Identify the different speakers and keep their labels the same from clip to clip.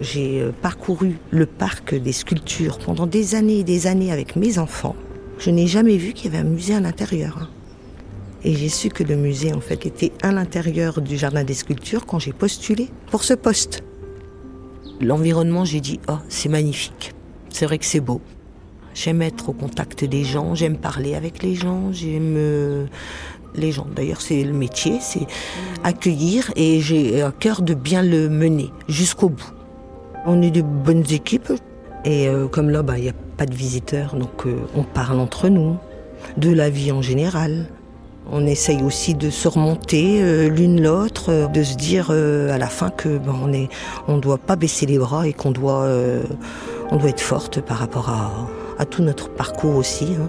Speaker 1: J'ai euh, parcouru le parc des sculptures pendant des années et des années avec mes enfants. Je n'ai jamais vu qu'il y avait un musée à l'intérieur. hein. Et j'ai su que le musée, en fait, était à l'intérieur du jardin des sculptures quand j'ai postulé pour ce poste. L'environnement, j'ai dit, oh, c'est magnifique. C'est vrai que c'est beau. J'aime être au contact des gens, j'aime parler avec les gens, j'aime euh, les gens. D'ailleurs, c'est le métier, c'est accueillir et j'ai à cœur de bien le mener jusqu'au bout. On est de bonnes équipes et euh, comme là, bah, il n'y a pas de visiteurs, donc euh, on parle entre nous, de la vie en général. On essaye aussi de se remonter euh, l'une l'autre, euh, de se dire euh, à la fin que ben, on est, on doit pas baisser les bras et qu'on doit, euh, on doit être forte par rapport à, à tout notre parcours aussi. hein.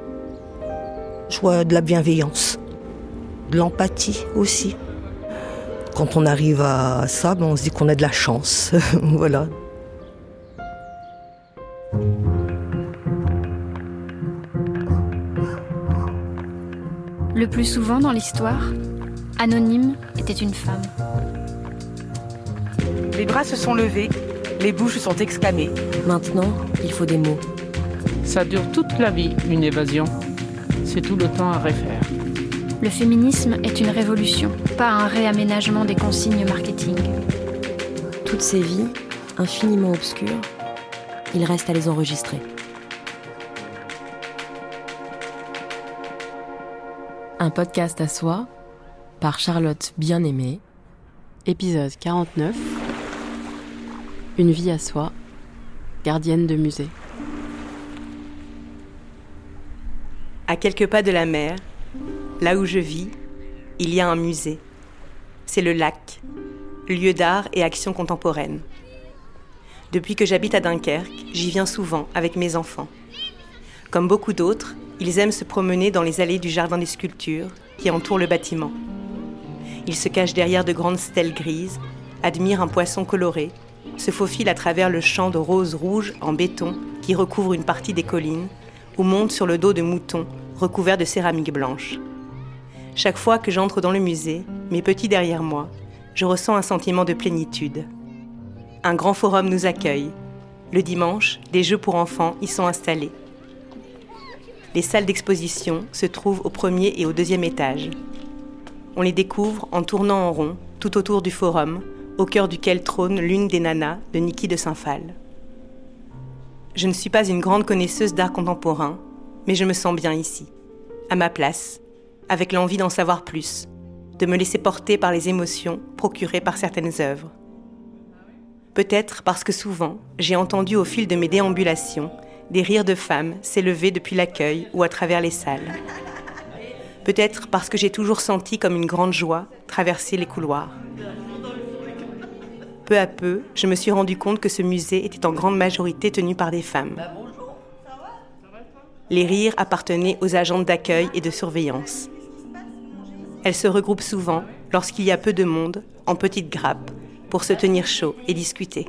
Speaker 1: Je vois de la bienveillance, de l'empathie aussi. Quand on arrive à ça, ben, on se dit qu'on a de la chance, voilà.
Speaker 2: Le plus souvent dans l'histoire, Anonyme était une femme.
Speaker 3: Les bras se sont levés, les bouches sont exclamées.
Speaker 4: Maintenant, il faut des mots.
Speaker 5: Ça dure toute la vie, une évasion. C'est tout le temps à refaire.
Speaker 2: Le féminisme est une révolution, pas un réaménagement des consignes marketing.
Speaker 4: Toutes ces vies, infiniment obscures, il reste à les enregistrer. Un podcast à soi par Charlotte Bien-Aimée, épisode 49. Une vie à soi, gardienne de musée.
Speaker 6: À quelques pas de la mer, là où je vis, il y a un musée. C'est le lac, lieu d'art et action contemporaine. Depuis que j'habite à Dunkerque, j'y viens souvent avec mes enfants. Comme beaucoup d'autres, ils aiment se promener dans les allées du jardin des sculptures qui entourent le bâtiment. Ils se cachent derrière de grandes stèles grises, admirent un poisson coloré, se faufilent à travers le champ de roses rouges en béton qui recouvre une partie des collines, ou montent sur le dos de moutons recouverts de céramique blanche. Chaque fois que j'entre dans le musée, mes petits derrière moi, je ressens un sentiment de plénitude. Un grand forum nous accueille. Le dimanche, des jeux pour enfants y sont installés. Les salles d'exposition se trouvent au premier et au deuxième étage. On les découvre en tournant en rond tout autour du forum, au cœur duquel trône l'une des nanas de Niki de Saint-Phal. Je ne suis pas une grande connaisseuse d'art contemporain, mais je me sens bien ici, à ma place, avec l'envie d'en savoir plus, de me laisser porter par les émotions procurées par certaines œuvres. Peut-être parce que souvent, j'ai entendu au fil de mes déambulations des rires de femmes s'élever depuis l'accueil ou à travers les salles. Peut-être parce que j'ai toujours senti comme une grande joie traverser les couloirs. Peu à peu, je me suis rendu compte que ce musée était en grande majorité tenu par des femmes. Les rires appartenaient aux agentes d'accueil et de surveillance. Elles se regroupent souvent, lorsqu'il y a peu de monde, en petites grappes, pour se tenir chaud et discuter.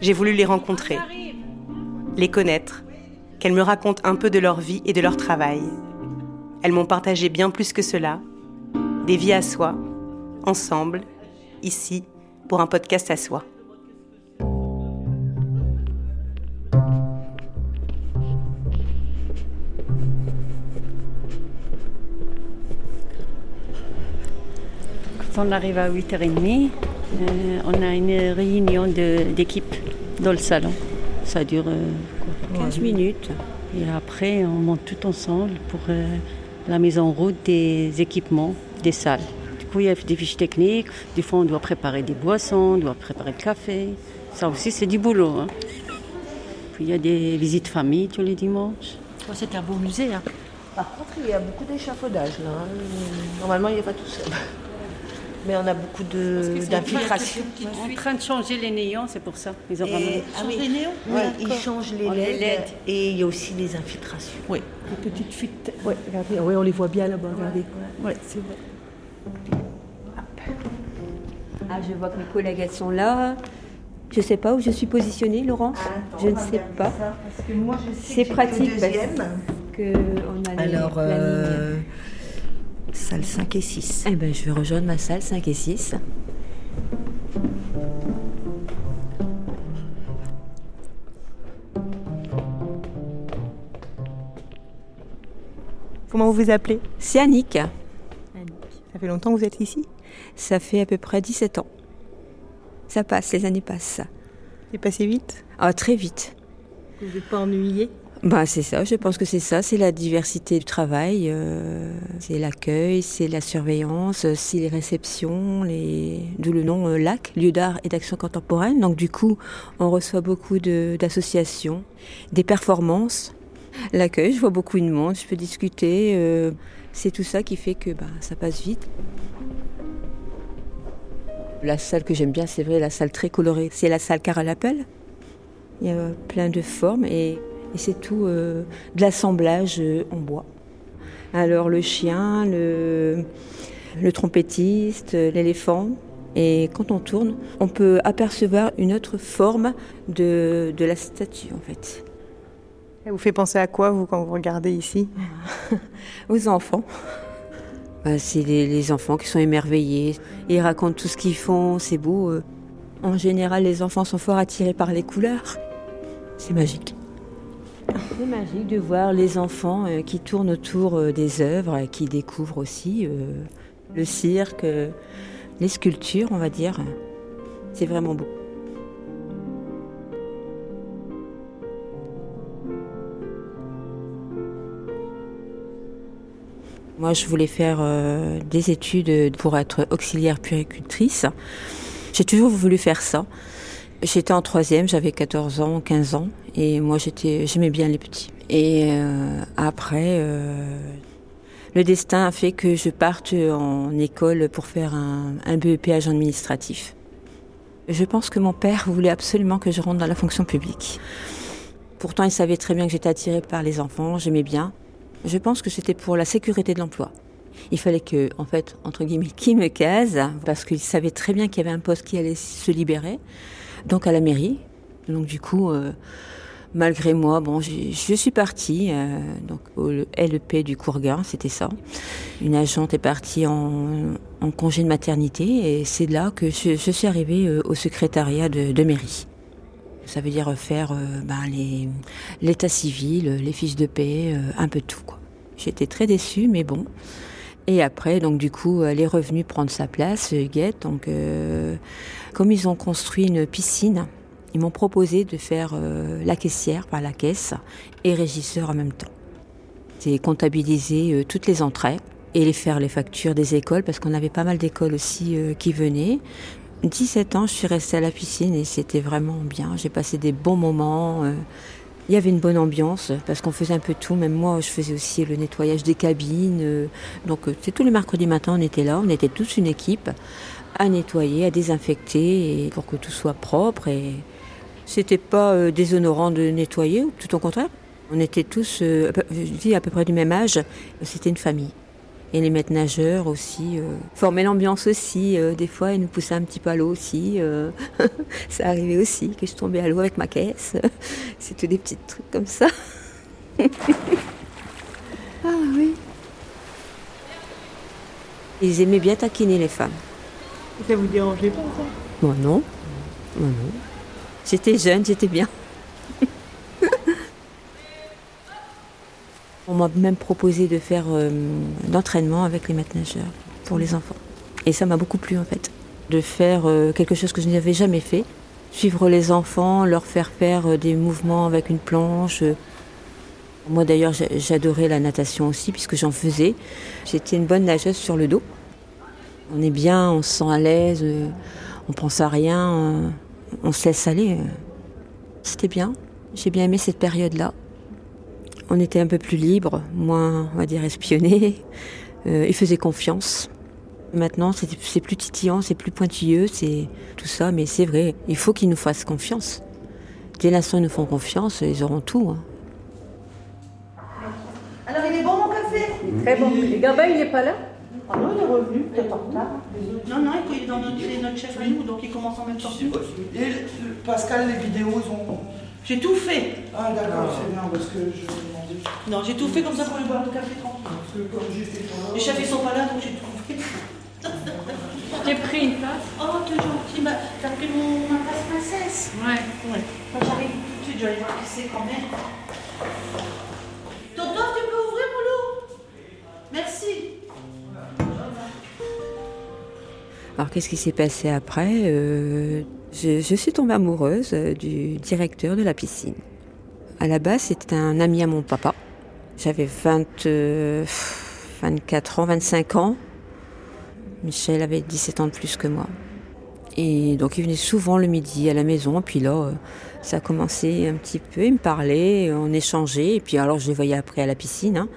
Speaker 6: J'ai voulu les rencontrer, les connaître, qu'elles me racontent un peu de leur vie et de leur travail. Elles m'ont partagé bien plus que cela, des vies à soi, ensemble, ici, pour un podcast à soi.
Speaker 7: On arrive à 8h30, euh, on a une réunion d'équipe dans le salon. Ça dure euh, quoi, 15 minutes. Et après, on monte tout ensemble pour euh, la mise en route des équipements des salles. Du coup, il y a des fiches techniques. Des fois, on doit préparer des boissons, on doit préparer le café. Ça aussi, c'est du boulot. hein. Puis il y a des visites famille tous les dimanches. C'est un beau musée. hein.
Speaker 1: Par contre, il y a beaucoup d'échafaudage là. hein. Normalement, il n'y a pas tout seul. Mais on a beaucoup de- d'infiltration.
Speaker 7: Ils sont en train de changer les néons, c'est pour ça. Ils ont
Speaker 1: Et-
Speaker 7: ramené-
Speaker 1: ah oui. Ouais, ils changent les
Speaker 7: Oh, les
Speaker 1: LED,
Speaker 7: LED.
Speaker 1: et il y a aussi les infiltrations.
Speaker 7: Oui, des petites fuites. Oui, regardez, oui, on les voit bien là-bas, regardez. Oui, c'est vrai.
Speaker 8: Ah, je vois que mes collègues, elles sont là. Je ne sais pas où je suis positionnée, Laurence. je ne sais pas. C'est pratique parce que on a les-
Speaker 1: Alors,
Speaker 8: la ligne.
Speaker 1: euh, salle 5 et 6.
Speaker 4: Eh ben, je vais rejoindre ma salle 5 et 6.
Speaker 6: Comment vous vous appelez?
Speaker 8: C'est Annick. Annick.
Speaker 6: Ça fait longtemps que vous êtes ici?
Speaker 8: Ça fait à peu près 17 ans. Ça passe, les années passent.
Speaker 6: C'est passé vite?
Speaker 8: Ah, très vite.
Speaker 6: Vous n'êtes pas ennuyée
Speaker 8: bah, c'est ça, je pense que c'est ça, c'est la diversité du travail, euh, c'est l'accueil, c'est la surveillance, c'est les réceptions, les... d'où le nom euh, LAC, lieu d'art et d'action contemporaine. Donc du coup, on reçoit beaucoup d'associations, des performances, l'accueil, je vois beaucoup de monde, je peux discuter, euh, c'est tout ça qui fait que bah, ça passe vite. La salle que j'aime bien, c'est vrai, la salle très colorée, c'est la salle Carole Appel. Il y a plein de formes et, et c'est tout euh, de l'assemblage euh, en bois. Alors le chien, le, le trompettiste, l'éléphant. Et quand on tourne, on peut apercevoir une autre forme de, de la statue en fait.
Speaker 6: Ça vous fait penser à quoi, vous, quand vous regardez ici?
Speaker 8: Aux enfants. Bah, c'est les, les enfants qui sont émerveillés. Ils racontent tout ce qu'ils font, c'est beau. euh. En général, les enfants sont fort attirés par les couleurs. C'est magique. C'est magique de voir les enfants euh, qui tournent autour euh, des œuvres, et qui découvrent aussi euh, le cirque, les sculptures, on va dire. C'est vraiment beau. Moi, je voulais faire des études pour être auxiliaire puéricultrice. J'ai toujours voulu faire ça. J'étais en troisième, j'avais 14 ans, 15 ans, et moi j'aimais bien les petits. Et euh, après, euh, le destin a fait que je parte en école pour faire un, un BEP agent administratif. Je pense que mon père voulait absolument que je rentre dans la fonction publique. Pourtant, il savait très bien que j'étais attirée par les enfants, j'aimais bien. Je pense que c'était pour la sécurité de l'emploi. Il fallait que, en fait, entre guillemets, qui me case, parce qu'il savait très bien qu'il y avait un poste qui allait se libérer, donc à la mairie. Donc du coup, euh, malgré moi, bon, je suis partie, euh, donc au LEP du Courguin, c'était ça. Une agente est partie en, congé de maternité, et c'est là que je, suis arrivée euh, au secrétariat de, mairie. Ça veut dire faire ben, l'état civil, les fiches de paix, un peu tout. J'étais très déçue, mais bon. Et après, donc du coup, elle est revenue prendre sa place, euh, Huguette. Donc, euh, comme ils ont construit une piscine, ils m'ont proposé de faire euh, la caissière par la caisse et régisseur en même temps. C'est comptabiliser euh, toutes les entrées et les faire les factures des écoles, parce qu'on avait pas mal d'écoles aussi euh, qui venaient. 17 ans, je suis restée à la piscine et c'était vraiment bien. J'ai passé des bons moments. Il y avait une bonne ambiance parce qu'on faisait un peu tout. Même moi, je faisais aussi le nettoyage des cabines. euh, Donc, euh, c'est tous les mercredis matins, on était là. On était tous une équipe à nettoyer, à désinfecter pour que tout soit propre. Et c'était pas euh, déshonorant de nettoyer, tout au contraire. On était tous, je dis à peu près du même âge. C'était une famille. Et les maîtres nageurs aussi euh, formaient l'ambiance aussi. euh, des fois, ils nous poussaient un petit peu à l'eau aussi. euh, ça arrivait aussi que je tombais à l'eau avec ma caisse. C'était des petits trucs comme ça. ah oui. Ils aimaient bien taquiner les femmes.
Speaker 6: Ça vous dérangeait pas, ça?
Speaker 8: Moi non. Moi non. J'étais jeune, j'étais bien. On m'a même proposé de faire euh, d'entraînement avec les maîtres nageurs pour les enfants. Et ça m'a beaucoup plu en fait. De faire euh, quelque chose que je n'avais jamais fait. Suivre les enfants, leur faire faire euh, des mouvements avec une planche. Moi d'ailleurs j'a- j'adorais la natation aussi puisque j'en faisais. J'étais une bonne nageuse sur le dos. On est bien, on se sent à l'aise, euh, on pense à rien, on se laisse aller. C'était bien. J'ai bien aimé cette période-là. On était un peu plus libre, moins, on va dire, espionné. Euh, ils faisaient confiance. Maintenant, c'est plus titillant, c'est plus pointilleux, c'est tout ça, mais c'est vrai, il faut qu'ils nous fassent confiance. Dès l'instant où ils nous font confiance, ils auront tout. hein.
Speaker 1: Alors, il est bon mon café?
Speaker 7: Très bon. Le Gabin, il n'est pas là?
Speaker 1: Ah non, il est revenu, peut-être en retard.
Speaker 9: Non, non, il est dans notre, chef à nous, donc il commence en même temps.
Speaker 10: Et Pascal, les vidéos, ils ont.
Speaker 9: J'ai tout fait.
Speaker 10: Ah d'accord, euh, c'est bien parce que je demandais.
Speaker 9: Non, j'ai tout fait comme ça pour lui boire le café tranquille.
Speaker 10: Parce que comme j'étais.
Speaker 9: Les chats sont pas là donc j'ai tout fait.
Speaker 7: j'ai pris une place?
Speaker 9: Oh, t'es gentil, bah, t'as pris mon... ma place princesse.
Speaker 7: Ouais.
Speaker 9: Ouais. Quand j'arrive tout de suite, je vais aller voir qui c'est quand même. Toto, tu peux ouvrir mon loup? Merci.
Speaker 8: Alors qu'est-ce qui s'est passé après? Euh, je, suis tombée amoureuse euh, du directeur de la piscine. À la base, c'était un ami à mon papa. J'avais 20, euh, 24 ans, 25 ans. Michel avait 17 ans de plus que moi. Et donc il venait souvent le midi à la maison. Puis là, euh, ça a commencé un petit peu. Il me parlait, on échangeait. Et puis alors je les voyais après à la piscine. Hein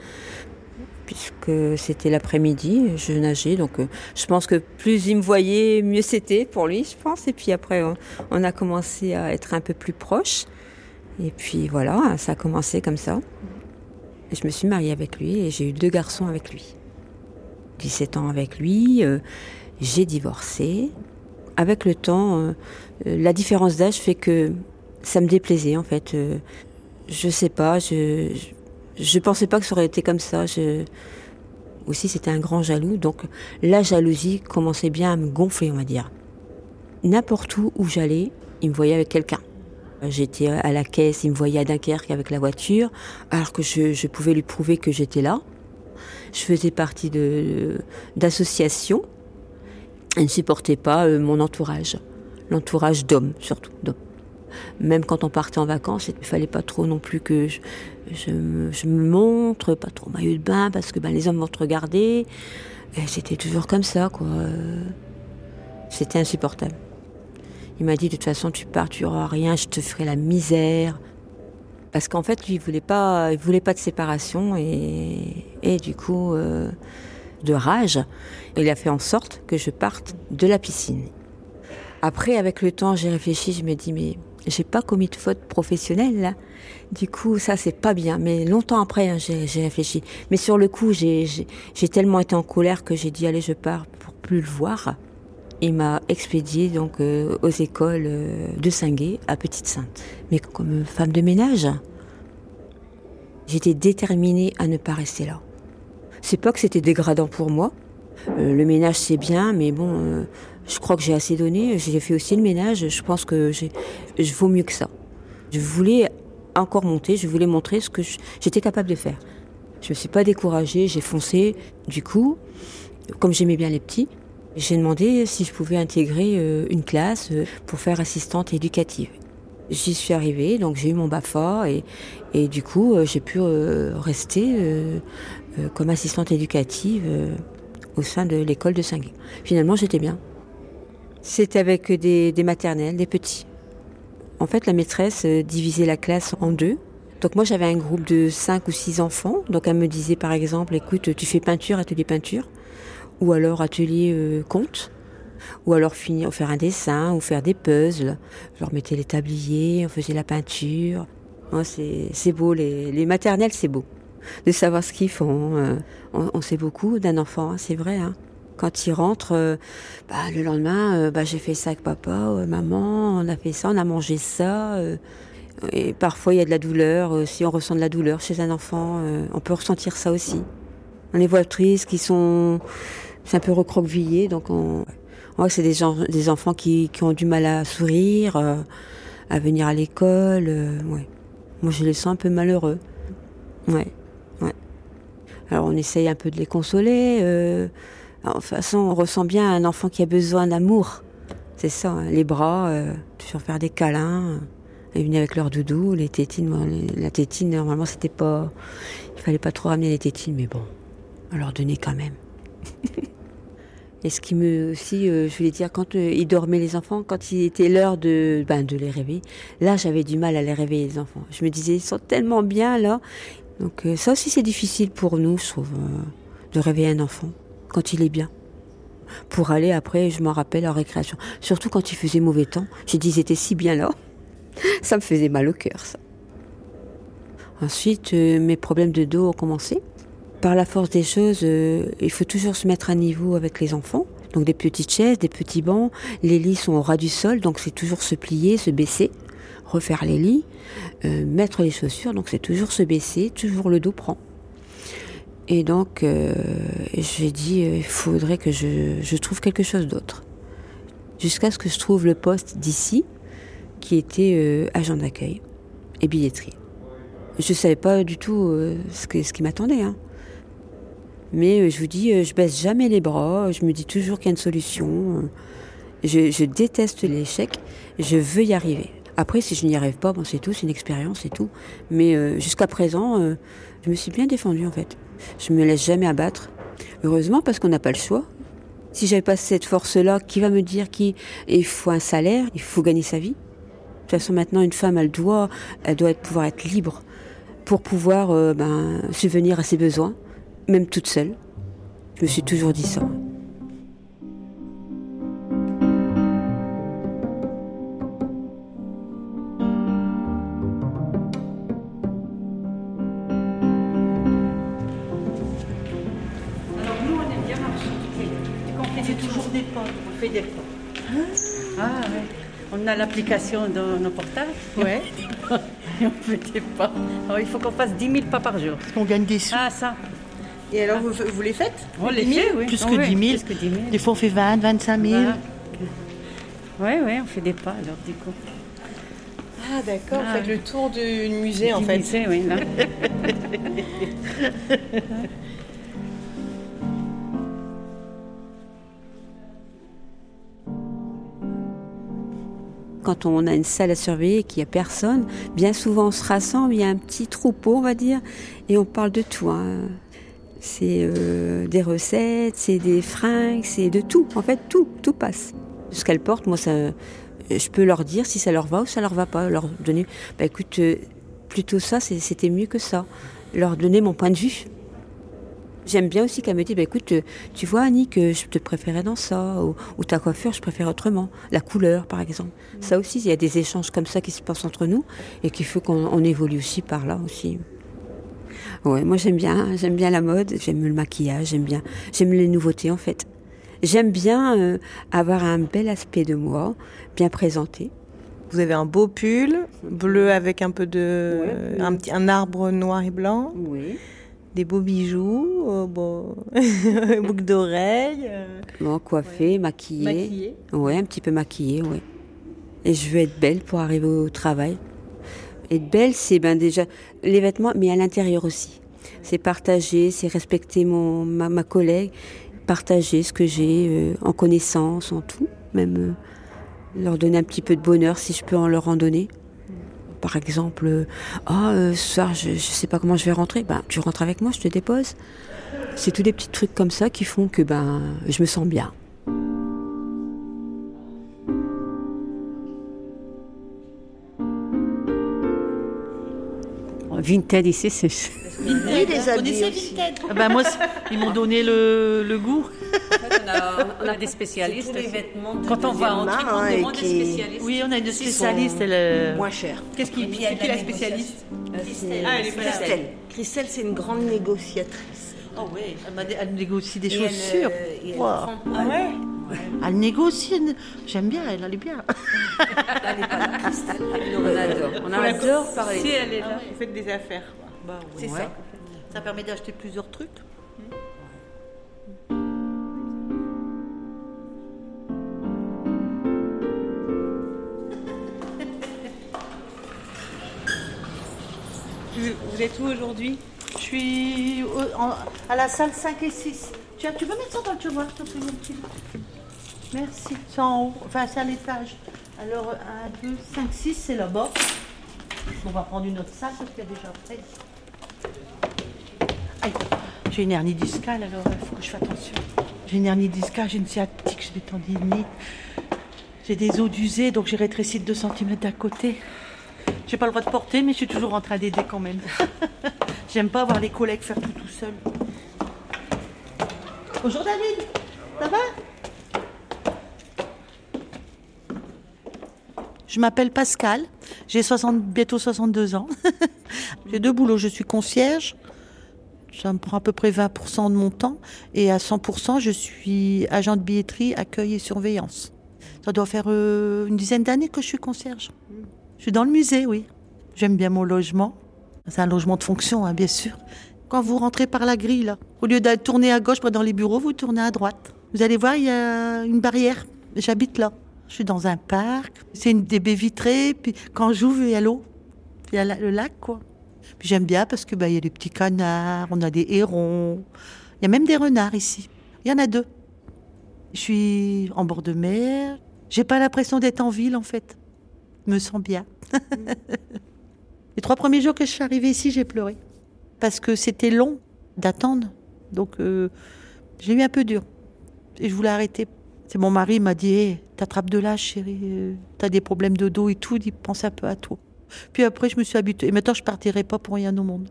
Speaker 8: puisque c'était l'après-midi, je nageais. Donc euh, je pense que plus il me voyait, mieux c'était pour lui, je pense. Et puis après, on, a commencé à être un peu plus proches. Et puis voilà, ça a commencé comme ça. Et je me suis mariée avec lui et j'ai eu deux garçons avec lui. 17 ans avec lui, euh, j'ai divorcé. Avec le temps, euh, la différence d'âge fait que ça me déplaisait en fait. je sais pas, je je pensais pas que ça aurait été comme ça. Aussi, c'était un grand jaloux, donc la jalousie commençait bien à me gonfler, on va dire. N'importe où où j'allais, il me voyait avec quelqu'un. J'étais à la caisse, il me voyait à Dunkerque avec la voiture, alors que je, pouvais lui prouver que j'étais là. Je faisais partie d'associations. Il ne supportait pas euh, mon entourage, l'entourage d'hommes surtout. Même quand on partait en vacances, il ne fallait pas trop non plus que je, me montre, pas trop maillot de bain, parce que ben, les hommes vont te regarder. Et c'était toujours comme ça, quoi. C'était insupportable. Il m'a dit, de toute façon, tu pars, tu auras rien, je te ferai la misère. Parce qu'en fait, lui, il voulait pas, il voulait pas de séparation et, du coup, euh, de rage, il a fait en sorte que je parte de la piscine. Après, avec le temps, j'ai réfléchi, je me dis, mais j'ai pas commis de faute professionnelle là. Du coup, ça c'est pas bien. Mais longtemps après, hein, j'ai réfléchi. Mais sur le coup, j'ai tellement été en colère que j'ai dit allez, je pars pour plus le voir. Il m'a expédié donc euh, aux écoles euh, de Singuet à Petite-Sainte. Mais comme femme de ménage, j'étais déterminée à ne pas rester là. C'est pas que c'était dégradant pour moi. Euh, le ménage c'est bien, mais bon, je crois que j'ai assez donné. J'ai fait aussi le ménage. Je pense que je vaux mieux que ça. Je voulais encore monter. Je voulais montrer ce que j'étais capable de faire. Je me suis pas découragée. J'ai foncé. Du coup, comme j'aimais bien les petits, j'ai demandé si je pouvais intégrer euh, une classe euh, pour faire assistante éducative. J'y suis arrivée, donc j'ai eu mon BAFA et, et du coup euh, j'ai pu rester comme assistante éducative au sein de l'école de Saint-Guy. Finalement j'étais bien. C'était avec des, maternelles, des petits. En fait, la maîtresse euh, divisait la classe en deux. Donc moi, j'avais un groupe de cinq ou six enfants. Donc elle me disait, par exemple, écoute, tu fais peinture, atelier peinture, ou alors atelier euh, conte, ou alors finir, faire un dessin, ou faire des puzzles. Je leur mettais les tabliers, on faisait la peinture. Oh, c'est beau, les, les maternelles, c'est beau. De savoir ce qu'ils font. Euh, on, sait beaucoup d'un enfant, hein, c'est vrai. Hein. Quand il rentre, euh, bah, le lendemain, euh, bah, j'ai fait ça avec papa, euh, maman, on a fait ça, on a mangé ça. et parfois, il y a de la douleur. si on ressent de la douleur chez un enfant, on peut ressentir ça aussi. On les voit tristes, qui sont un peu recroquevillés, donc on, voit que c'est des enfants qui, qui, ont du mal à sourire, à venir à l'école. ouais. Moi, je les sens un peu malheureux. Ouais, ouais. Alors, on essaye un peu de les consoler. En toute façon, on ressent bien un enfant qui a besoin d'amour. C'est ça, hein, les bras, euh, toujours faire des câlins. Ils venaient avec leur doudou, les tétines. la tétine, normalement, c'était pas. Il fallait pas trop ramener les tétines, mais bon, on leur donnait quand même. Et ce qui me aussi, euh, je voulais dire, quand euh, ils dormaient les enfants, quand il était l'heure de, ben, de les réveiller, là j'avais du mal à les réveiller les enfants. Je me disais, ils sont tellement bien là. Donc ça aussi c'est difficile pour nous, je trouve, de réveiller un enfant quand il est bien. Pour aller après, je m'en rappelle, en récréation. Surtout quand il faisait mauvais temps. J'ai dit, ils étaient si bien là. Ça me faisait mal au cœur, ça. Ensuite, euh, mes problèmes de dos ont commencé. Par la force des choses, euh, il faut toujours se mettre à niveau avec les enfants. Donc des petites chaises, des petits bancs. Les lits sont au ras du sol, donc c'est toujours se plier, se baisser, refaire les lits, euh, mettre les chaussures, donc c'est toujours se baisser, toujours le dos prend. Et donc, euh, j'ai dit, euh, il faudrait que je, trouve quelque chose d'autre. Jusqu'à ce que je trouve le poste d'ici, qui était euh, agent d'accueil et billetterie. Je ne savais pas du tout ce, qui m'attendait. Hein. Mais je vous dis, je baisse jamais les bras, je me dis toujours qu'il y a une solution. Je, je déteste l'échec, je veux y arriver. Après, si je n'y arrive pas, bon, c'est tout, c'est une expérience, c'est tout. Mais jusqu'à présent, je me suis bien défendue en fait. Je me laisse jamais abattre. Heureusement, parce qu'on n'a pas le choix. Si j'avais pas cette force-là, qui va me dire qu'il faut un salaire, il faut gagner sa vie? De toute façon, maintenant, une femme, elle doit, elle doit pouvoir être libre pour pouvoir euh, ben, subvenir à ses besoins, même toute seule. Je me suis toujours dit ça.
Speaker 7: On a l'application dans nos portables.
Speaker 9: Ouais.
Speaker 7: Et on fait des pas. Alors, il faut qu'on fasse 10 000 pas par jour.
Speaker 9: Parce qu'on gagne des sous.
Speaker 7: Ah ça.
Speaker 9: Et alors, vous, vous les faites
Speaker 7: On les
Speaker 9: 10 000?
Speaker 7: fait, oui.
Speaker 9: Plus
Speaker 7: Ah
Speaker 9: que
Speaker 7: ouais,
Speaker 9: 10 000.
Speaker 7: plus que 10 000.
Speaker 9: Des fois, on fait 20, 25 000.
Speaker 7: Voilà. Ouais, ouais, on fait des pas alors du coup.
Speaker 9: Ah, d'accord.
Speaker 7: Ah.
Speaker 9: Vous faites le tour du musée, en
Speaker 7: Du
Speaker 9: fait.
Speaker 7: musée, oui, là.
Speaker 8: Quand on a une salle à surveiller et qu'il n'y a personne, bien souvent on se rassemble, il y a un petit troupeau, on va dire, et on parle de tout. hein. C'est euh, des recettes, c'est des fringues, c'est de tout. En fait, tout, tout passe. Ce qu'elles portent, moi, ça, je peux leur dire si ça leur va ou ça leur va pas. Leur donner, bah écoute, euh, plutôt ça, c'était mieux que ça. Leur donner mon point de vue. J'aime bien aussi qu'elle me dise, bah, écoute, euh, tu vois Annie que je te préférais dans ça, ou, ou ta coiffure, je préfère autrement. La couleur, par exemple. Ça aussi, il y a des échanges comme ça qui se passent entre nous, et qu'il faut qu'on on évolue aussi par là aussi. Ouais, moi j'aime bien, j'aime bien la mode, j'aime le maquillage, j'aime bien, j'aime les nouveautés en fait. J'aime bien euh, avoir un bel aspect de moi, bien présenté.
Speaker 9: Vous avez un beau pull, bleu avec un peu de.
Speaker 8: Ouais.
Speaker 9: un, petit, un arbre noir et blanc,
Speaker 8: Oui.
Speaker 9: Des beaux bijoux, euh, beau... boucle d'oreilles. euh,
Speaker 8: Bon, coiffée, maquillée.
Speaker 9: maquillée.
Speaker 8: Ouais, un petit peu maquillée, ouais. Et je veux être belle pour arriver au travail. Être belle, c'est ben déjà les vêtements, mais à l'intérieur aussi. C'est partager, c'est respecter mon ma, ma collègue, partager ce que j'ai euh, en connaissance, en tout, même leur donner un petit peu de bonheur si je peux en leur en donner. Par exemple, ah ce soir je, je sais pas comment je vais rentrer, ben tu rentres avec moi, je te dépose. C'est tous des petits trucs comme ça qui font que ben je me sens bien.
Speaker 7: Vinted ici, c'est.
Speaker 1: Oui, des habits aussi.
Speaker 9: Ah ben, moi, ils m'ont donné le, le goût.
Speaker 7: On a des spécialistes.
Speaker 1: tous les vêtements de
Speaker 7: Quand on va en
Speaker 1: main,
Speaker 7: on
Speaker 1: hein, et
Speaker 7: demande des
Speaker 1: qui-
Speaker 7: spécialistes.
Speaker 9: Oui, on a une
Speaker 1: Qui
Speaker 9: spécialiste. Elle, euh,
Speaker 1: Moins cher.
Speaker 9: Qu'est-ce qui,
Speaker 1: Et puis, il y a
Speaker 9: c'est
Speaker 1: de
Speaker 9: qui
Speaker 1: la
Speaker 9: la spécialiste
Speaker 1: Christelle.
Speaker 9: Ah, elle est
Speaker 1: Christelle. Christelle, c'est une grande négociatrice.
Speaker 9: Oh oui, elle, négocie des
Speaker 1: Et elle,
Speaker 9: chaussures.
Speaker 1: euh, et elle
Speaker 9: Wow.
Speaker 1: prend-
Speaker 9: Ah ouais Elle négocie. elle- J'aime bien, elle, est bien.
Speaker 8: Elle est pas là, Christelle. On adore. On adore parler.
Speaker 9: Si elle est là, vous faites des affaires. C'est
Speaker 8: Ouais.
Speaker 9: ça. Ça permet d'acheter plusieurs trucs. Vous vous êtes où aujourd'hui?
Speaker 10: Je suis au- en- à la salle 5 et 6. Tiens, tu peux mettre ça dans le tiroir, s'il te plaît, Merci. C'est en haut, enfin c'est à l'étage. Alors 1, 2, 5, 6, c'est là-bas. On va prendre une autre salle parce qu'il y a déjà près. Aïe, j'ai une hernie discale alors il faut que je fasse attention. J'ai une hernie discale, j'ai une sciatique, j'ai des tendinites. J'ai des os d'usée donc j'ai rétréci de 2 cm d'un côté. J'ai pas le droit de porter mais je suis toujours en train d'aider quand même. J'aime pas voir les collègues faire tout tout seul. Bonjour David, ça va? Je m'appelle Pascal, j'ai 60, bientôt 62 ans. j'ai deux boulots, je suis concierge, ça me prend à peu près 20% de mon temps, et à 100% je suis agent de billetterie, accueil et surveillance. Ça doit faire euh, une dizaine d'années que je suis concierge. Je suis dans le musée, oui. J'aime bien mon logement. C'est un logement de fonction, hein, bien sûr. Quand vous rentrez par la grille, au lieu de tourner à gauche dans les bureaux, vous tournez à droite. Vous allez voir, il y a une barrière. J'habite là. Je suis dans un parc. C'est une des baies vitrées. Puis quand j'ouvre, il y a l'eau. Il y a le lac, quoi. J'aime bien parce que bah, y a des petits canards, on a des hérons, Il y a même des renards ici. Il y en a deux. Je suis en bord de mer. J'ai pas l'impression d'être en ville en fait. Je me sens bien. Les trois premiers jours que je suis arrivée ici, j'ai pleuré parce que c'était long d'attendre. Donc euh, j'ai eu un peu dur et je voulais arrêter. C'est mon mari m'a dit hey, "T'attrapes de l'âge, chérie. euh, T'as des problèmes de dos et tout. Il pense un peu à toi." Puis après, je me suis habituée. Et maintenant, je partirai pas pour rien au monde.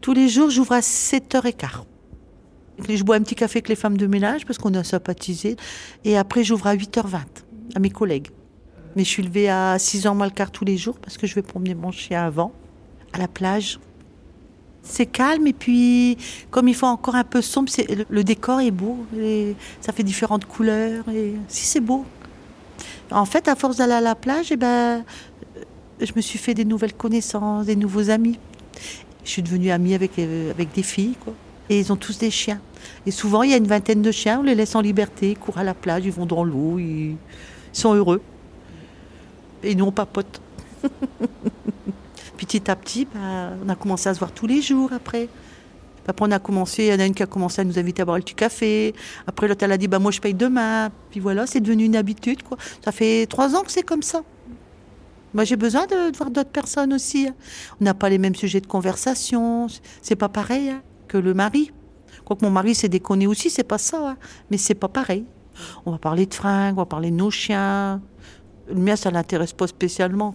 Speaker 10: Tous les jours, j'ouvre à 7h15. Et Je bois un petit café avec les femmes de ménage parce qu'on a sympathisé. Et après, j'ouvre à 8h20 à mes collègues. Mais je suis levée à 6h moins le quart tous les jours parce que je vais promener mon chien avant, à la plage. C'est calme et puis, comme il faut encore un peu sombre, le, décor est beau. ça fait différentes couleurs. Et si, c'est beau. En fait, à force d'aller à la plage, eh ben, je me suis fait des nouvelles connaissances, des nouveaux amis. Je suis devenue amie avec, euh, des filles. Et ils ont tous des chiens. Et souvent, il y a une vingtaine de chiens, on les laisse en liberté, ils courent à la plage, ils vont dans l'eau, ils sont heureux. Et nous, on papote. petit à petit, bah, on a commencé à se voir tous les jours après. Après, on a commencé, il y en a une qui a commencé à nous inviter à boire le petit café. Après, l'autre, elle a dit, bah, moi, je paye demain. Puis voilà, c'est devenu une habitude, quoi. Ça fait trois ans que c'est comme ça. Moi, j'ai besoin de, voir d'autres personnes aussi. hein. On n'a pas les mêmes sujets de conversation. C'est pas pareil hein, que le mari. Quoique mon mari s'est déconné aussi, c'est pas ça. hein. Mais c'est pas pareil. On va parler de fringues, on va parler de nos chiens. Le mien, ça l'intéresse pas spécialement,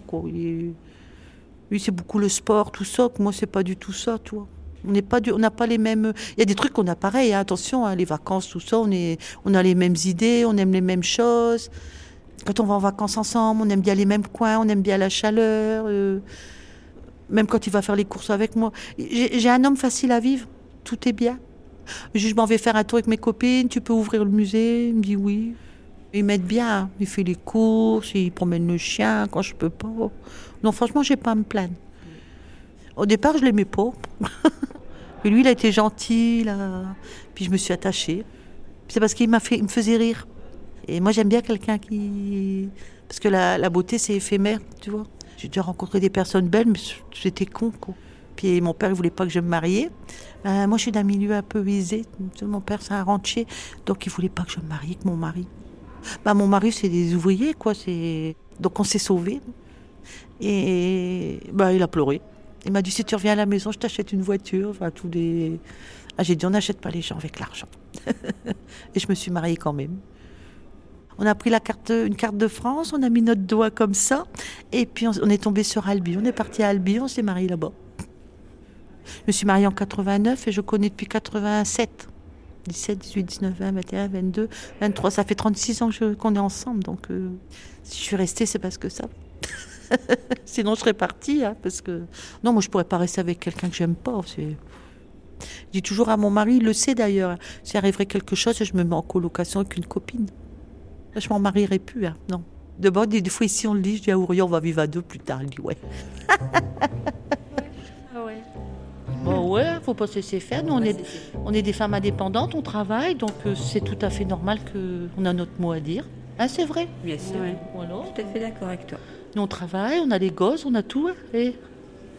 Speaker 10: Lui, c'est beaucoup le sport, tout ça. que Moi, c'est pas du tout ça, toi. On n'est pas du... on n'a pas les mêmes. Il y a des trucs qu'on a pareil. hein. Attention, hein, les vacances, tout ça. On est, on a les mêmes idées, on aime les mêmes choses. Quand on va en vacances ensemble, on aime bien les mêmes coins, on aime bien la chaleur. euh, Même quand il va faire les courses avec moi. J'ai un homme facile à vivre. Tout est bien. Je m'en vais faire un tour avec mes copines. Tu peux ouvrir le musée Il me dit oui. Il m'aide bien. Il fait les courses, il promène le chien quand je peux pas. Non, franchement, j'ai pas à me plaindre. Au départ, je l'aimais pas. Mais lui, il a été gentil. Puis je me suis attachée. C'est parce qu'il m'a fait, me faisait rire. Et moi, j'aime bien quelqu'un qui. Parce que la, la beauté, c'est éphémère, tu vois. J'ai déjà rencontré des personnes belles, mais j'étais con. Puis mon père, il voulait pas que je me marie. Ben, moi, je suis d'un milieu un peu aisé. Mon père, c'est un rentier. Donc, il voulait pas que je me marie avec mon mari. Ben, mon mari, c'est des ouvriers, quoi. C'est... Donc, on s'est sauvés. Et ben, il a pleuré. Il m'a dit si tu reviens à la maison, je t'achète une voiture. Ah, j'ai dit on n'achète pas les gens avec l'argent. et je me suis mariée quand même. On a pris la carte, une carte de France, on a mis notre doigt comme ça, et puis on, est tombé sur Albi. On est parti à Albi, on s'est marié là-bas. Je me suis mariée en 89 et je connais depuis 87. 17, 18, 19, 20, 21, 22, 23. Ça fait 36 ans qu'on est ensemble. Donc, euh, si je suis restée, c'est parce que ça. Sinon, je serais partie. hein, parce que... Non, moi, je pourrais pas rester avec quelqu'un que j'aime pas. C'est... Je dis toujours à mon mari, il le sait d'ailleurs. hein, S'il arriverait quelque chose, je me mets en colocation avec une copine. Je m'en marierais plus. hein, Non. D'abord, des, des fois, ici, on le dit, je dis à Aurion, on va vivre à deux plus tard. Il dit, ouais. Bon, ouais, faut pas se laisser faire. Nous, on est, on est des femmes indépendantes, on travaille, donc euh, c'est tout à fait normal qu'on a notre mot à dire. Hein, c'est vrai?
Speaker 8: Bien sûr.
Speaker 10: Ouais. Voilà.
Speaker 8: Tout à fait d'accord avec toi.
Speaker 10: Nous, on travaille, on a les gosses, on a tout. hein, Et...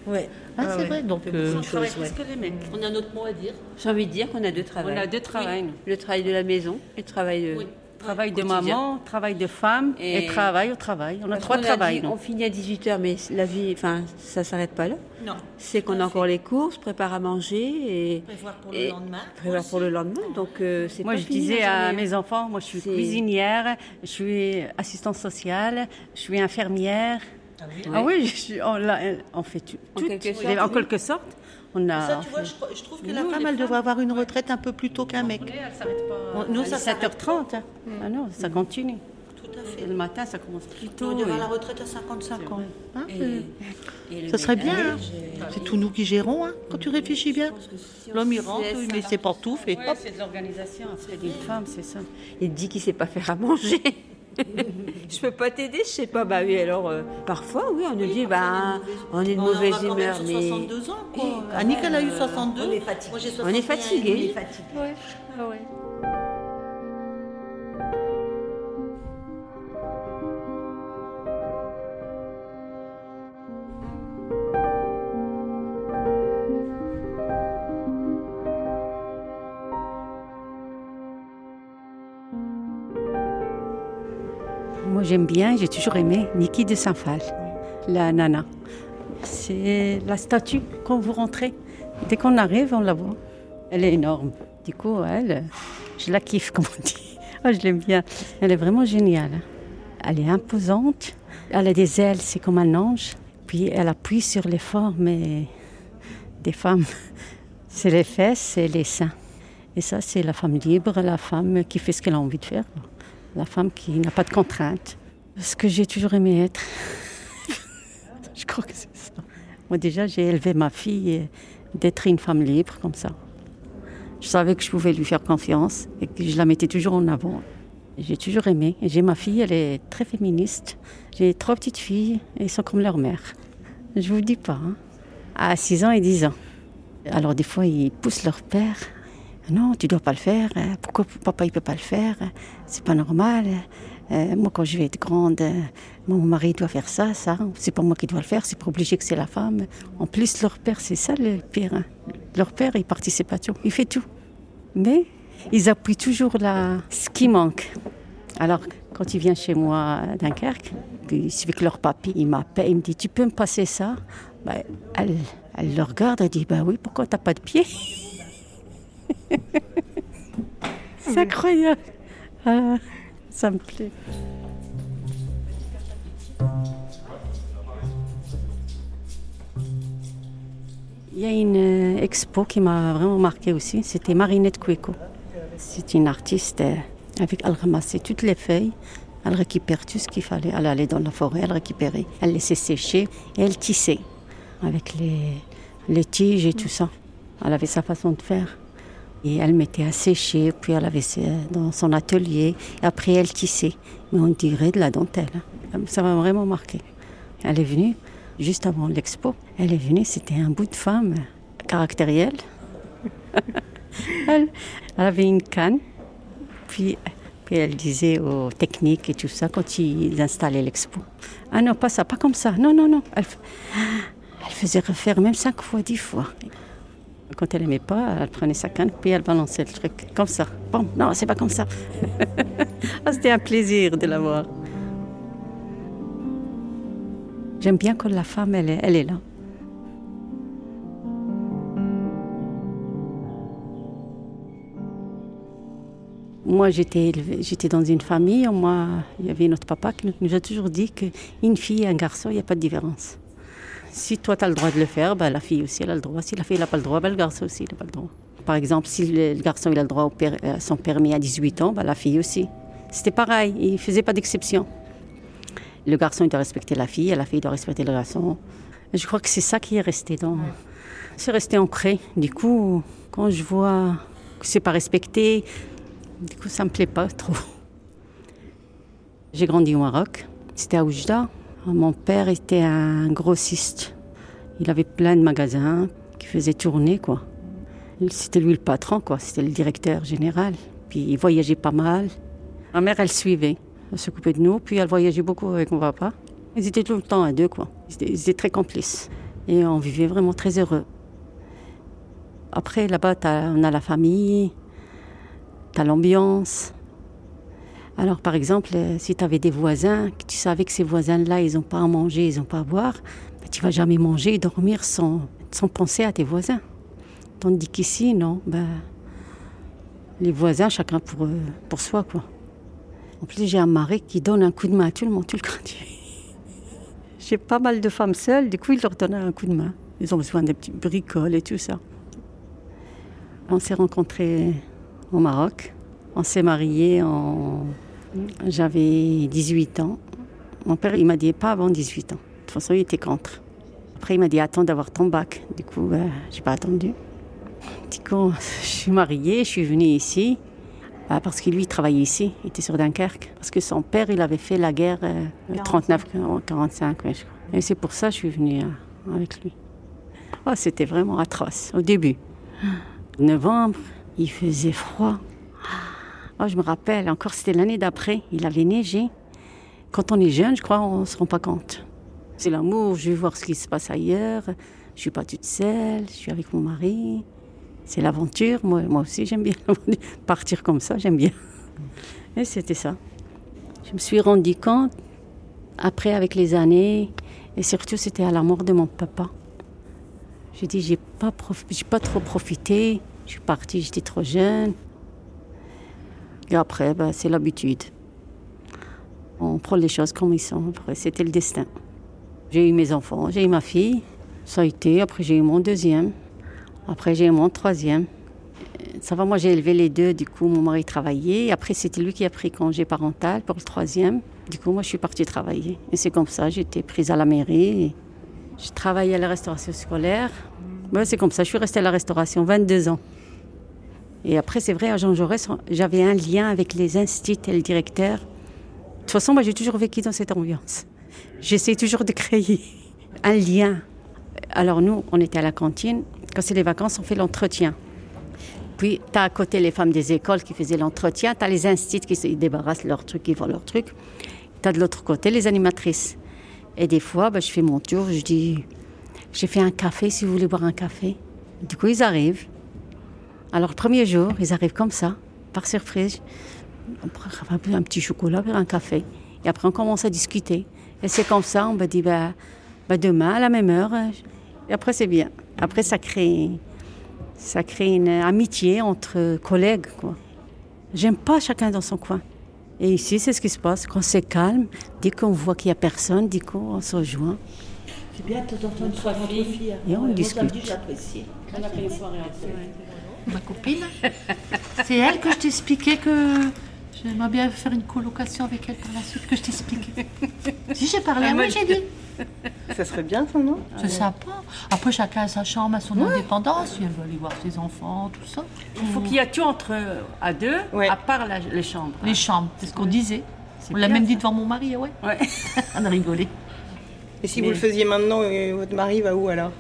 Speaker 8: Ouais.
Speaker 10: Hein,
Speaker 8: Ah
Speaker 10: c'est
Speaker 8: ouais.
Speaker 10: vrai, donc
Speaker 8: On fait
Speaker 10: euh,
Speaker 8: beaucoup de choses, ouais.
Speaker 7: que les mecs.
Speaker 10: on a notre mot à dire.
Speaker 8: J'ai envie de dire qu'on a deux travails.
Speaker 7: On a deux travails.
Speaker 8: Oui. Le travail de la maison et le travail de.
Speaker 7: Travail de maman, travail de femme et,
Speaker 8: Et-
Speaker 7: travail au travail. On a trois travails.
Speaker 8: on finit à 18h, mais la vie, enfin, ça s'arrête pas là.
Speaker 10: Non.
Speaker 8: C'est qu'on a encore les courses, prépare à manger et
Speaker 10: Prévoir pour
Speaker 8: Et-
Speaker 10: le lendemain.
Speaker 8: prévoir pour le lendemain. Donc, euh, c'est
Speaker 7: Moi,
Speaker 8: pas
Speaker 7: je
Speaker 8: fini,
Speaker 7: disais à
Speaker 8: journée.
Speaker 7: mes enfants, moi, je suis cuisinière, je suis assistante sociale, je suis infirmière. Ah oui, je suis- on, fait tout.
Speaker 8: En sorte,
Speaker 7: quelque sorte. On a,
Speaker 10: Ça, tu vois, je, je trouve que la femme, elle devrait avoir une retraite un peu plus tôt qu'un mec. Nous, ça s'arrête
Speaker 7: 7h30. hein. Ah non, ça continue.
Speaker 10: Tout à fait.
Speaker 7: Le matin, ça commence plus tôt.
Speaker 10: On
Speaker 7: et-
Speaker 10: à la retraite à 55 ans. Hein,
Speaker 8: Et-
Speaker 10: euh,
Speaker 8: et
Speaker 10: ça serait bien.
Speaker 8: ménage,
Speaker 10: hein.
Speaker 8: euh,
Speaker 10: C'est tout nous qui gérons, hein, quand tu réfléchis bien. L'homme, il rentre, il met ses pantoufles et
Speaker 7: Ouais,
Speaker 10: hop.
Speaker 7: c'est de l'organisation, c'est d'une femme, c'est ça.
Speaker 8: Il dit qu'il sait pas faire à manger. je peux pas t'aider, je sais pas. Bah oui, alors euh, parfois, oui, on nous dit, bah, on est de mauvaise
Speaker 10: On aura quand même
Speaker 8: humeur, mais
Speaker 10: 62 ans, quoi. Annick, elle a eu 62.
Speaker 8: on est fatigué.
Speaker 10: Moi, j'ai
Speaker 8: On est
Speaker 10: 61,
Speaker 8: fatigué.
Speaker 10: on est fatigué.
Speaker 7: Moi j'aime bien, j'ai toujours aimé Niki de Saint-Phal, la nana. C'est la statue quand vous rentrez. Dès qu'on arrive, on la voit. Elle est énorme. Du coup, elle, je la kiffe, comme on dit. Oh, je l'aime bien. Elle est vraiment géniale. hein. Elle est imposante. Elle a des ailes, c'est comme un ange. Puis elle appuie sur les formes des femmes. C'est les fesses et les seins. Et ça, c'est la femme libre, la femme qui fait ce qu'elle a envie de faire. La femme qui n'a pas de contraintes. Ce que j'ai toujours aimé être. je crois que c'est ça. Moi, déjà, j'ai élevé ma fille d'être une femme libre comme ça. Je savais que je pouvais lui faire confiance et que je la mettais toujours en avant. J'ai toujours aimé. J'ai ma fille, elle est très féministe. J'ai trois petites filles et elles sont comme leur mère. Je vous dis pas. hein. À 6 ans et 10 ans. Alors des fois, ils poussent leur père. Non, tu dois pas le faire. Pourquoi papa il peut pas le faire? C'est pas normal. Euh, moi, quand je vais être grande, mon mari doit faire ça, ça. C'est pas moi qui dois le faire. C'est pas obligé que c'est la femme. En plus, leur père, c'est ça le pire. hein. Leur père, il participe à tout. Il fait tout. Mais ils appuient toujours là ce qui manque. Alors, quand il vient chez moi à Dunkerque, puis c'est que leur papy, il m'appelle, il me dit Tu peux me passer ça Ben, elle, elle le regarde, elle dit Bah oui, pourquoi t'as pas de pied C'est incroyable. Ah, ça me plaît. Il y a une euh, expo qui m'a vraiment marqué aussi. C'était Marinette Cueco. C'est une artiste euh, avec elle ramassait toutes les feuilles, elle récupère tout ce qu'il fallait. Elle allait dans la forêt, elle récupérait, elle laissait sécher et elle tissait avec les, les tiges et tout ça. Elle avait sa façon de faire. Et elle mettait à sécher, puis elle avait dans son atelier, et après elle tissait. Mais on dirait de la dentelle. Ça m'a vraiment marqué. Elle est venue juste avant l'expo. Elle est venue, c'était un bout de femme caractérielle. elle, avait une canne, puis, elle disait aux techniques et tout ça quand ils installaient l'expo. Ah non, pas ça, pas comme ça. Non, non, non. Elle faisait refaire même cinq fois, dix fois. Quand elle aimait pas, elle prenait sa canne, puis elle balançait le truc. Comme ça. Bon, non, c'est pas comme ça. Ah, C'était un plaisir de la voir. J'aime bien quand la femme, elle est, là. Moi, j'étais j'étais dans une famille. Moi, il y avait notre papa qui nous a toujours dit qu'une fille et un garçon, il n'y a pas de différence. Si toi, tu as le droit de le faire, ben, la fille aussi, elle a le droit. Si la fille n'a pas le droit, ben, le garçon aussi, il n'a pas le droit. Par exemple, si le, le garçon il a le droit au per- à son permis à 18 ans, ben, la fille aussi. C'était pareil, il ne faisait pas d'exception. Le garçon, il doit respecter la fille, et la fille doit respecter le garçon. Je crois que c'est ça qui est resté dans... C'est resté ancré. Du coup, quand je vois que c'est pas respecté, du coup, ça me plaît pas trop. J'ai grandi au Maroc. C'était à Oujda. Mon père était un grossiste. Il avait plein de magasins qui faisaient tourner, quoi. C'était lui le patron, quoi. C'était le directeur général. Puis il voyageait pas mal. Ma mère, elle suivait. Elle s'occupait de nous. Puis elle voyageait beaucoup avec mon papa. Ils étaient tout le temps à deux, quoi. Ils étaient, ils étaient très complices. Et on vivait vraiment très heureux. Après, là-bas, t'as- on a la famille, tu as l'ambiance. Alors, par exemple, euh, si tu avais des voisins, que tu savais que ces voisins-là, ils n'ont pas à manger, ils n'ont pas à boire, ben, tu vas jamais manger et dormir sans, sans penser à tes voisins. Tandis qu'ici, non, ben, les voisins, chacun pour, eux- pour soi, quoi. En plus, j'ai un mari qui donne un coup de main à tout le monde, tout le quartier. J'ai pas mal de femmes seules, du coup, il leur donne un coup de main. Ils ont besoin des petits bricoles et tout ça. On s'est rencontrés au Maroc. On s'est mariés en... J'avais 18 ans. Mon père, il m'a dit pas avant 18 ans. De toute façon, il était contre. Après, il m'a dit attends d'avoir ton bac. Du coup, ben, j'ai pas attendu. Du coup, je suis mariée, je suis venue ici. Ah, parce que lui, il travaillait ici, il était sur Dunkerque. Parce que son père, il avait fait la guerre euh, 39-45, ouais, je crois. Et c'est pour ça que je suis venue euh, avec lui. Oh, C'était vraiment atroce au début. Novembre, il faisait froid. Oh, je me rappelle, encore c'était l'année d'après, il avait neigé. Quand on est jeune, je crois, on ne se rend pas compte. C'est l'amour, je veux voir ce qui se passe ailleurs. Je suis pas toute seule, je suis avec mon mari. C'est l'aventure, moi, moi aussi j'aime bien partir comme ça, j'aime bien. Et c'était ça. Je me suis rendu compte, après, avec les années, et surtout, c'était à la mort de mon papa. J'ai dit, j'ai pas, j'ai pas trop profité. Je suis partie, j'étais trop jeune. Et après, ben, c'est l'habitude. On prend les choses comme ils sont. Après, c'était le destin. J'ai eu mes enfants, j'ai eu ma fille. Ça a été. Après, j'ai eu mon deuxième. Après, j'ai eu mon troisième. Ça va, moi, j'ai élevé les deux. Du coup, mon mari travaillait. Après, c'était lui qui a pris congé parental pour le troisième. Du coup, moi, je suis partie travailler. Et c'est comme ça, j'étais prise à la mairie. Je travaillais à la restauration scolaire. c'est comme ça, je suis restée à la restauration 22 ans. Et après, c'est vrai, à Jean Jaurès, j'avais un lien avec les instituts et le directeur. De toute façon, moi, j'ai toujours vécu dans cette ambiance. J'essaie toujours de créer un lien. Alors, nous, on était à la cantine. Quand c'est les vacances, on fait l'entretien. Puis, tu as à côté les femmes des écoles qui faisaient l'entretien. Tu as les instituts qui se débarrassent leurs trucs, qui font leurs trucs. Tu as de l'autre côté les animatrices. Et des fois, ben, je fais mon tour, je dis J'ai fait un café si vous voulez boire un café. Du coup, ils arrivent. Alors, le premier jour, ils arrivent comme ça, par surprise. On prend un petit chocolat, un café. Et après, on commence à discuter. Et c'est comme ça, on me dit bah, bah, demain, à la même heure. Et après, c'est bien. Après, ça crée, ça crée une amitié entre collègues. Quoi. J'aime pas chacun dans son coin. Et ici, c'est ce qui se passe. Quand c'est calme, dès qu'on voit qu'il n'y a personne, du coup, on se rejoint.
Speaker 10: C'est bien de filles.
Speaker 7: Et on discute.
Speaker 10: J'apprécie. On a fait une soirée Ma copine, c'est elle que je t'expliquais que j'aimerais bien faire une colocation avec elle par la suite, que je t'expliquais. si j'ai parlé à moi, j'ai dit.
Speaker 6: Ça serait bien, ça, non?
Speaker 10: C'est sympa. Après, chacun a sa chambre, a son indépendance. Si elle veut aller voir ses enfants, tout ça.
Speaker 7: Il faut qu'il y ait tout entre à deux, à part les chambres.
Speaker 10: Les chambres, c'est ce qu'on disait. On l'a même dit devant mon mari, ouais.
Speaker 7: Ouais.
Speaker 10: On a rigolé.
Speaker 6: Et si vous le faisiez maintenant, votre mari va où alors?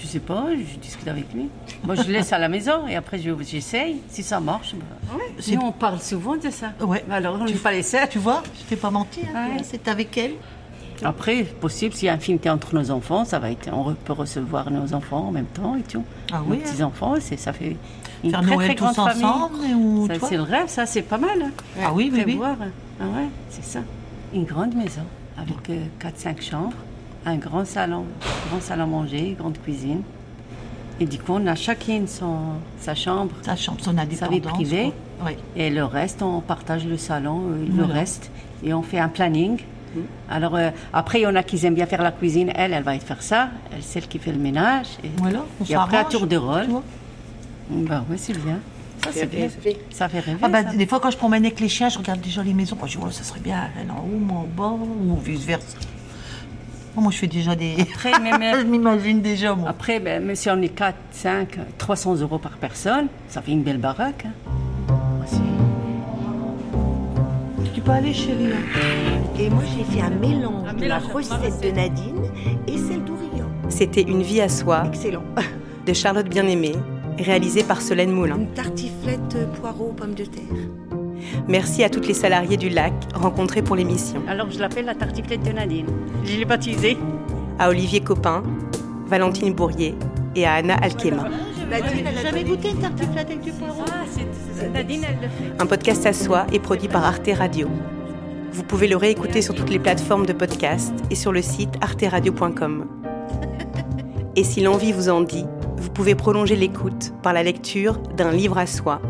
Speaker 7: Je sais pas, je discute avec lui. Moi, je laisse à la maison et après, j'essaye. Si ça marche, bah... Nous, on parle souvent de ça.
Speaker 10: Ouais.
Speaker 7: Alors, on lui pas laisser.
Speaker 10: Tu vois, je t'ai pas menti. Hein, C'est avec elle.
Speaker 7: Après, possible, s'il y a un film entre nos enfants, ça va être, on peut recevoir nos enfants en même temps et tout.
Speaker 10: Ah oui.
Speaker 7: Nos petits enfants, c'est, ça fait une
Speaker 10: Faire
Speaker 7: très,
Speaker 10: Noël
Speaker 7: très
Speaker 10: tous
Speaker 7: grande famille.
Speaker 10: ensemble ou
Speaker 7: Ça,
Speaker 10: toi
Speaker 7: c'est le rêve, ça, c'est pas mal. hein.
Speaker 10: Ah oui, oui, oui.
Speaker 7: Prévoir. Ah ouais, c'est ça. Une grande maison avec euh, 4-5 chambres, un grand salon, grand salon à manger, une grande cuisine. Et du coup, on a chacune son, sa chambre,
Speaker 10: Sa chambre, son
Speaker 7: sa
Speaker 10: indépendance.
Speaker 7: vie privée. Et le reste, on partage le salon, euh, le
Speaker 10: Voilà.
Speaker 7: reste, et on fait un planning. Alors euh, après, il y en a qui aiment bien faire la cuisine. Elle, elle va faire ça. Elle, celle qui fait le ménage. Et,
Speaker 10: Voilà, on
Speaker 7: et après, à
Speaker 10: s'arrange,
Speaker 7: tour de rôle. Bah oui, c'est bien. Ça, c'est bien. Ça fait rêver.
Speaker 10: Ah bah,
Speaker 7: ça.
Speaker 10: des fois, quand je promène avec les chiens, je regarde déjà les maisons. Moi, je dis, oh, ça serait bien, elle en haut, moi en bas, ou vice-versa. Oh, moi, je fais déjà des.
Speaker 7: Après, même,
Speaker 10: je m'imagine déjà, moi.
Speaker 7: après ben, même si on est 4, 5, 300 euros par personne, ça fait une belle baraque. hein.
Speaker 10: Tu peux aller, chérie. là.
Speaker 1: Et moi, j'ai fait un mélange
Speaker 7: Un
Speaker 1: de la recette de Nadine et celle d'Ourillon.
Speaker 6: C'était Une vie à soi
Speaker 1: Excellent.
Speaker 6: de Charlotte Bien-Aimée, réalisée par Solène Moulin.
Speaker 1: Une tartiflette poireaux pommes de terre.
Speaker 6: Merci à toutes les salariées du lac rencontrées pour l'émission.
Speaker 7: Alors, je l'appelle la tartiflette de Nadine. Je l'ai baptisée.
Speaker 6: À Olivier Copin, Valentine Bourrier et à Anna Alkema.
Speaker 1: Nadine, elle
Speaker 10: Jamais goûté une tartiflette avec du poireau?
Speaker 7: Ah, c'est Nadine, elle le fait.
Speaker 6: Un podcast à soi est produit par Arte Radio. Vous pouvez le réécouter sur toutes les plateformes de podcast et sur le site arteradio.com. Et si l'envie vous en dit, vous pouvez prolonger l'écoute par la lecture d'un livre à soi,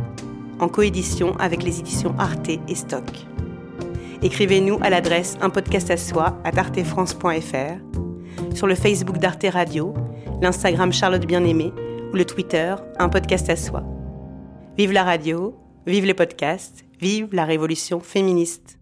Speaker 6: en coédition avec les éditions Arte et Stock. Écrivez-nous à l'adresse un podcast à soi à artefrance.fr, sur le Facebook d'Arte Radio, l'Instagram Charlotte Bien-Aimée ou le Twitter Un podcast à soi. Vive la radio, vive les podcasts, vive la révolution féministe.